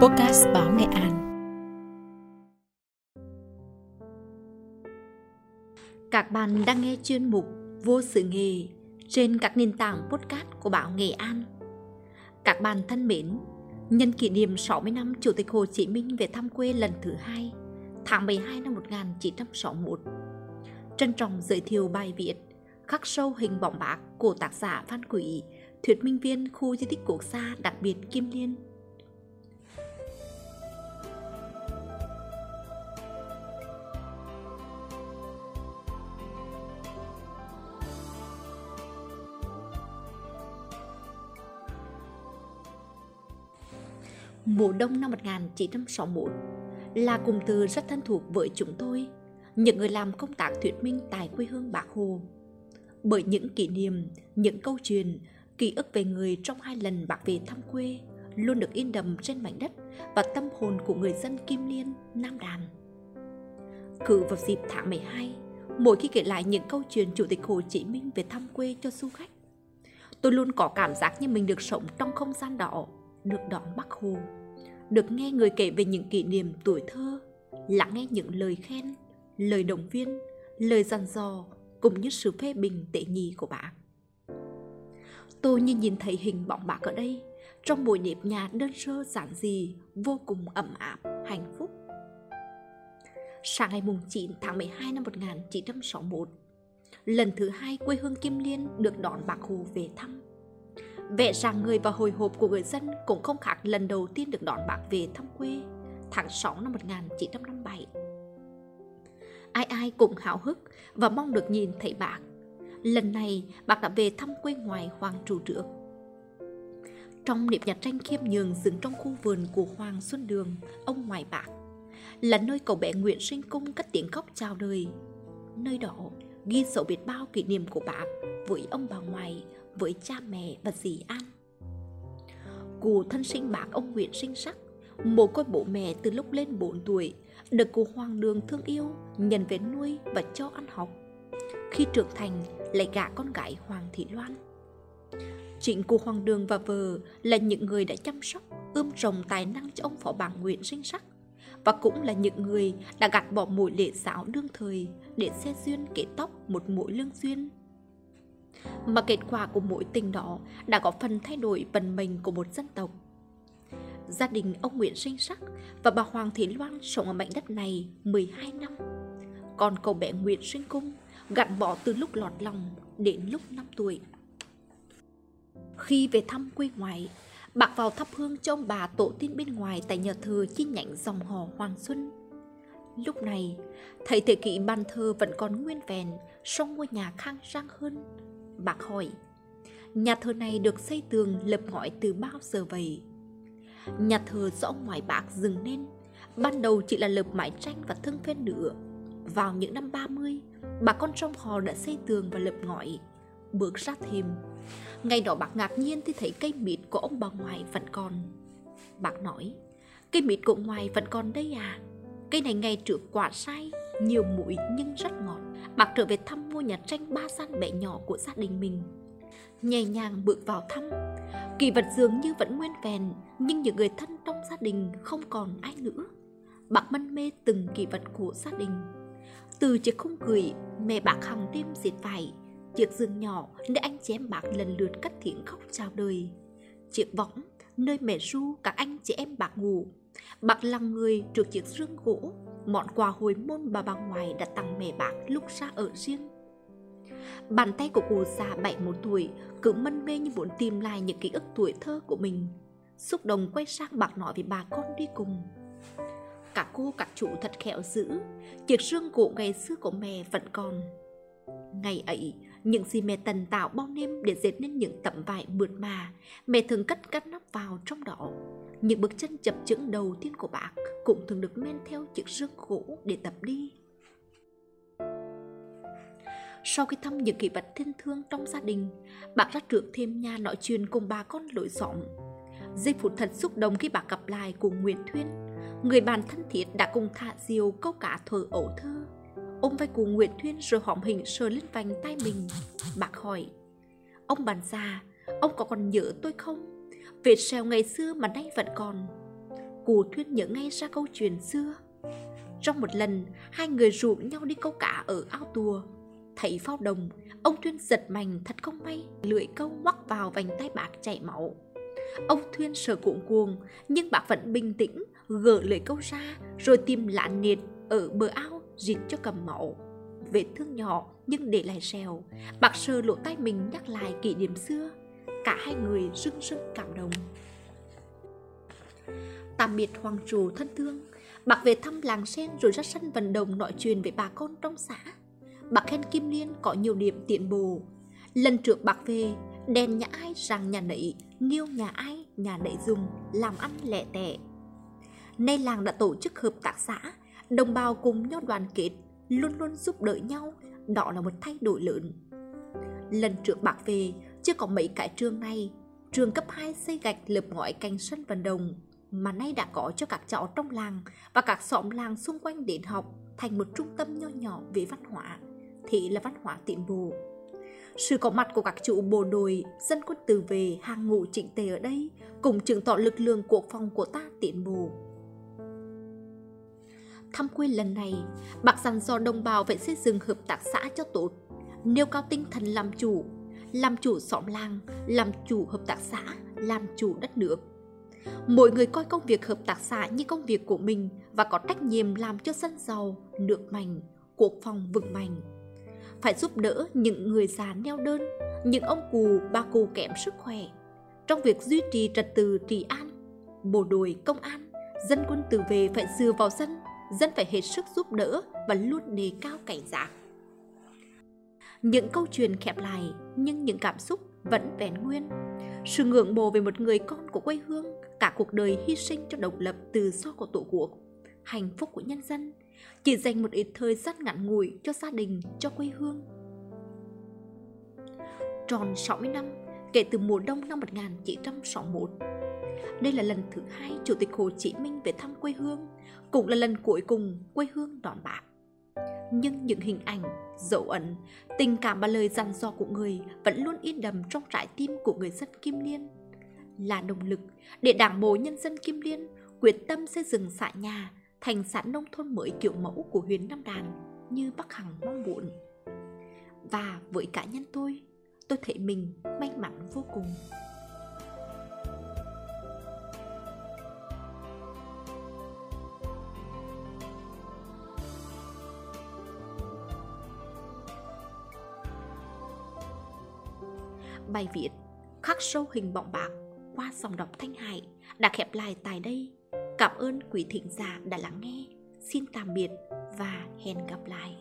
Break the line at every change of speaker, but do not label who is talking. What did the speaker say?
Podcast Báo Nghệ An Các bạn đang nghe chuyên mục Vô sự nghề trên các nền tảng podcast của Báo Nghệ An. Các bạn thân mến, nhân kỷ niệm 60 năm Chủ tịch Hồ Chí Minh về thăm quê lần thứ hai, tháng 12 năm 1961. Trân trọng giới thiệu bài viết khắc sâu hình bóng bạc của tác giả Phan Quỷ, thuyết minh viên khu di tích quốc gia đặc biệt Kim Liên. Mùa đông năm 1961 là cụm từ rất thân thuộc với chúng tôi, những người làm công tác thuyết minh tại quê hương Bạc Hồ. Bởi những kỷ niệm, những câu chuyện, ký ức về người trong hai lần bác về thăm quê luôn được in đậm trên mảnh đất và tâm hồn của người dân Kim Liên, Nam Đàn. Cứ vào dịp tháng 12, mỗi khi kể lại những câu chuyện Chủ tịch Hồ Chí Minh về thăm quê cho du khách, tôi luôn có cảm giác như mình được sống trong không gian đó, được đón Bắc Hồ, được nghe người kể về những kỷ niệm tuổi thơ, lắng nghe những lời khen, lời động viên, lời dặn dò cũng như sự phê bình tệ nhì của bạn. Tôi như nhìn thấy hình bóng bạc ở đây, trong buổi nếp nhà đơn sơ giản dị, vô cùng ấm áp, hạnh phúc. Sáng ngày 9 tháng 12 năm 1961, lần thứ hai quê hương Kim Liên được đón bác Hồ về thăm. Vẻ rằng người và hồi hộp của người dân cũng không khác lần đầu tiên được đón bác về thăm quê tháng 6 năm 1957 ai ai cũng háo hức và mong được nhìn thấy bác. Lần này, bác đã về thăm quê ngoài Hoàng Trụ Trượng Trong niệm nhà tranh khiêm nhường dựng trong khu vườn của Hoàng Xuân Đường, ông ngoại bác, là nơi cậu bé Nguyễn Sinh Cung cất tiếng khóc chào đời. Nơi đó ghi sổ biết bao kỷ niệm của bác với ông bà ngoại, với cha mẹ và dì An. Cụ thân sinh bác ông Nguyễn Sinh Sắc, mồ côi bố mẹ từ lúc lên 4 tuổi được cụ hoàng đường thương yêu, nhận về nuôi và cho ăn học. Khi trưởng thành, lại gả con gái Hoàng Thị Loan. Chính cụ hoàng đường và vợ là những người đã chăm sóc, ươm trồng tài năng cho ông phó bảng Nguyễn sinh sắc và cũng là những người đã gạt bỏ mũi lễ giáo đương thời để xe duyên kể tóc một mũi lương duyên. Mà kết quả của mối tình đó đã có phần thay đổi vận mệnh của một dân tộc gia đình ông Nguyễn Sinh Sắc và bà Hoàng Thị Loan sống ở mảnh đất này 12 năm. Còn cậu bé Nguyễn Sinh Cung gặn bỏ từ lúc lọt lòng đến lúc 5 tuổi. Khi về thăm quê ngoại, bạc vào thắp hương cho ông bà tổ tiên bên ngoài tại nhà thờ chi nhánh dòng họ Hoàng Xuân. Lúc này, thầy thể kỷ ban thờ vẫn còn nguyên vẹn, song ngôi nhà khang trang hơn. Bác hỏi, nhà thờ này được xây tường lập ngói từ bao giờ vậy? Nhà thờ do ông ngoại bác dừng nên Ban đầu chỉ là lợp mái tranh và thân phên nữa. Vào những năm 30 Bà con trong họ đã xây tường và lợp ngói. Bước ra thêm Ngày đó bác ngạc nhiên thì thấy cây mít của ông bà ngoại vẫn còn. Bác nói Cây mít của ngoài vẫn còn đây à? Cây này ngày trước quả sai. Nhiều mũi nhưng rất ngọt. Bác trở về thăm ngôi nhà tranh ba gian bé nhỏ của gia đình mình. Nhẹ nhàng bước vào thăm. Kỳ vật dường như vẫn nguyên vẹn, Nhưng những người thân trong gia đình không còn ai nữa. Bác mân mê từng kỳ vật của gia đình. Từ chiếc khung cười, Mẹ bác hàng đêm diệt vải, Chiếc giường nhỏ nơi anh chém bạc lần lượt cất tiếng khóc chào đời. Chiếc võng nơi mẹ ru các anh chị em bác ngủ Bác là người trước chiếc rương gỗ Món quà hồi môn bà bà ngoại đã tặng mẹ bác lúc ra ở riêng Bàn tay của cụ già bảy một tuổi cứ mân mê như muốn tìm lại những ký ức tuổi thơ của mình. Xúc động quay sang bạc nói với bà con đi cùng. Cả cô các chủ thật khéo giữ, chiếc rương gỗ ngày xưa của mẹ vẫn còn. Ngày ấy, những gì mẹ tần tạo bao nêm để dệt nên những tấm vải mượt mà, mẹ thường cất cắt nắp vào trong đó. Những bước chân chập chững đầu tiên của bác cũng thường được men theo chiếc rương gỗ để tập đi. Sau khi thăm những kỷ vật thiên thương trong gia đình, bác ra trước thêm nhà nói chuyện cùng bà con lối xóm. Giây phút thật xúc động khi bà gặp lại cùng Nguyễn Thuyên, người bạn thân thiết đã cùng thả diều câu cả thờ ấu thơ. Ông vai cụ Nguyễn Thuyên rồi hõm hình sờ lên vành tay mình. Bác hỏi, ông bạn già, ông có còn nhớ tôi không? Vệt sẹo ngày xưa mà nay vẫn còn. cụ thuyên nhớ ngay ra câu chuyện xưa. Trong một lần, hai người rủ nhau đi câu cá ở ao tùa. Thấy phao đồng, ông Thuyên giật mạnh thật không may, lưỡi câu mắc vào vành tay bạc chảy máu. Ông Thuyên sợ cuộn cuồng, nhưng bác vẫn bình tĩnh, gỡ lưỡi câu ra, rồi tìm lạ nệt ở bờ ao, rịt cho cầm máu. Vết thương nhỏ nhưng để lại sẹo, bác sờ lỗ tay mình nhắc lại kỷ niệm xưa. Cả hai người rưng rưng cảm động. Tạm biệt hoàng trù thân thương, bác về thăm làng sen rồi ra sân vận động nói chuyện với bà con trong xã. Bác khen Kim Liên có nhiều điểm tiện bồ Lần trước bác về, đèn nhà ai rằng nhà nấy, nghiêu nhà ai nhà nấy dùng, làm ăn lẻ tẻ. Nay làng đã tổ chức hợp tác xã, đồng bào cùng nhau đoàn kết, luôn luôn giúp đỡ nhau, đó là một thay đổi lớn. Lần trước bạc về, chưa có mấy cái trường này, trường cấp 2 xây gạch lợp ngói canh sân vận động, mà nay đã có cho các cháu trong làng và các xóm làng xung quanh đến học thành một trung tâm nho nhỏ về văn hóa, thì là văn hóa tiến bộ. Sự có mặt của các chủ bộ đội, dân quân từ về hàng ngũ chỉnh tề ở đây cùng chứng tỏ lực lượng quốc phòng của ta tiến bộ. Thăm quê lần này, bác dặn dò đồng bào phải xây dựng hợp tác xã cho tốt, nêu cao tinh thần làm chủ, làm chủ xóm làng, làm chủ hợp tác xã, làm chủ đất nước. Mỗi người coi công việc hợp tác xã như công việc của mình và có trách nhiệm làm cho dân giàu, nước mạnh, quốc phòng vững mạnh. Phải giúp đỡ những người già neo đơn, những ông cụ, bà cụ kém sức khỏe. Trong việc duy trì trật tự trị an, bộ đội, công an, dân quân tự vệ phải dựa vào dân, dân phải hết sức giúp đỡ và luôn đề cao cảnh giác. Những câu chuyện khép lại nhưng những cảm xúc vẫn vẹn nguyên. Sự ngưỡng mộ về một người con của quê hương, cả cuộc đời hy sinh cho độc lập tự do của Tổ quốc, hạnh phúc của nhân dân, chỉ dành một ít thời gian ngắn ngủi cho gia đình, cho quê hương. Tròn 60 năm kể từ mùa đông năm 1961. Đây là lần thứ hai Chủ tịch Hồ Chí Minh về thăm quê hương, cũng là lần cuối cùng quê hương đón bác. Nhưng những hình ảnh, dấu ấn, tình cảm và lời dặn dò của người vẫn luôn in đầm trong trái tim của người dân Kim Liên. Là động lực để đảng bộ nhân dân Kim Liên quyết tâm xây dựng xã nhà thành xã nông thôn mới kiểu mẫu của huyện Nam Đàn như Bắc Hằng mong muốn. Và với cá nhân tôi, tôi thấy mình may mắn vô cùng. Bài viết khắc sâu hình bọng bạc qua dòng đọc Thanh Hải, đã khép lại tại đây. Cảm ơn quý thính giả đã lắng nghe. Xin tạm biệt và hẹn gặp lại.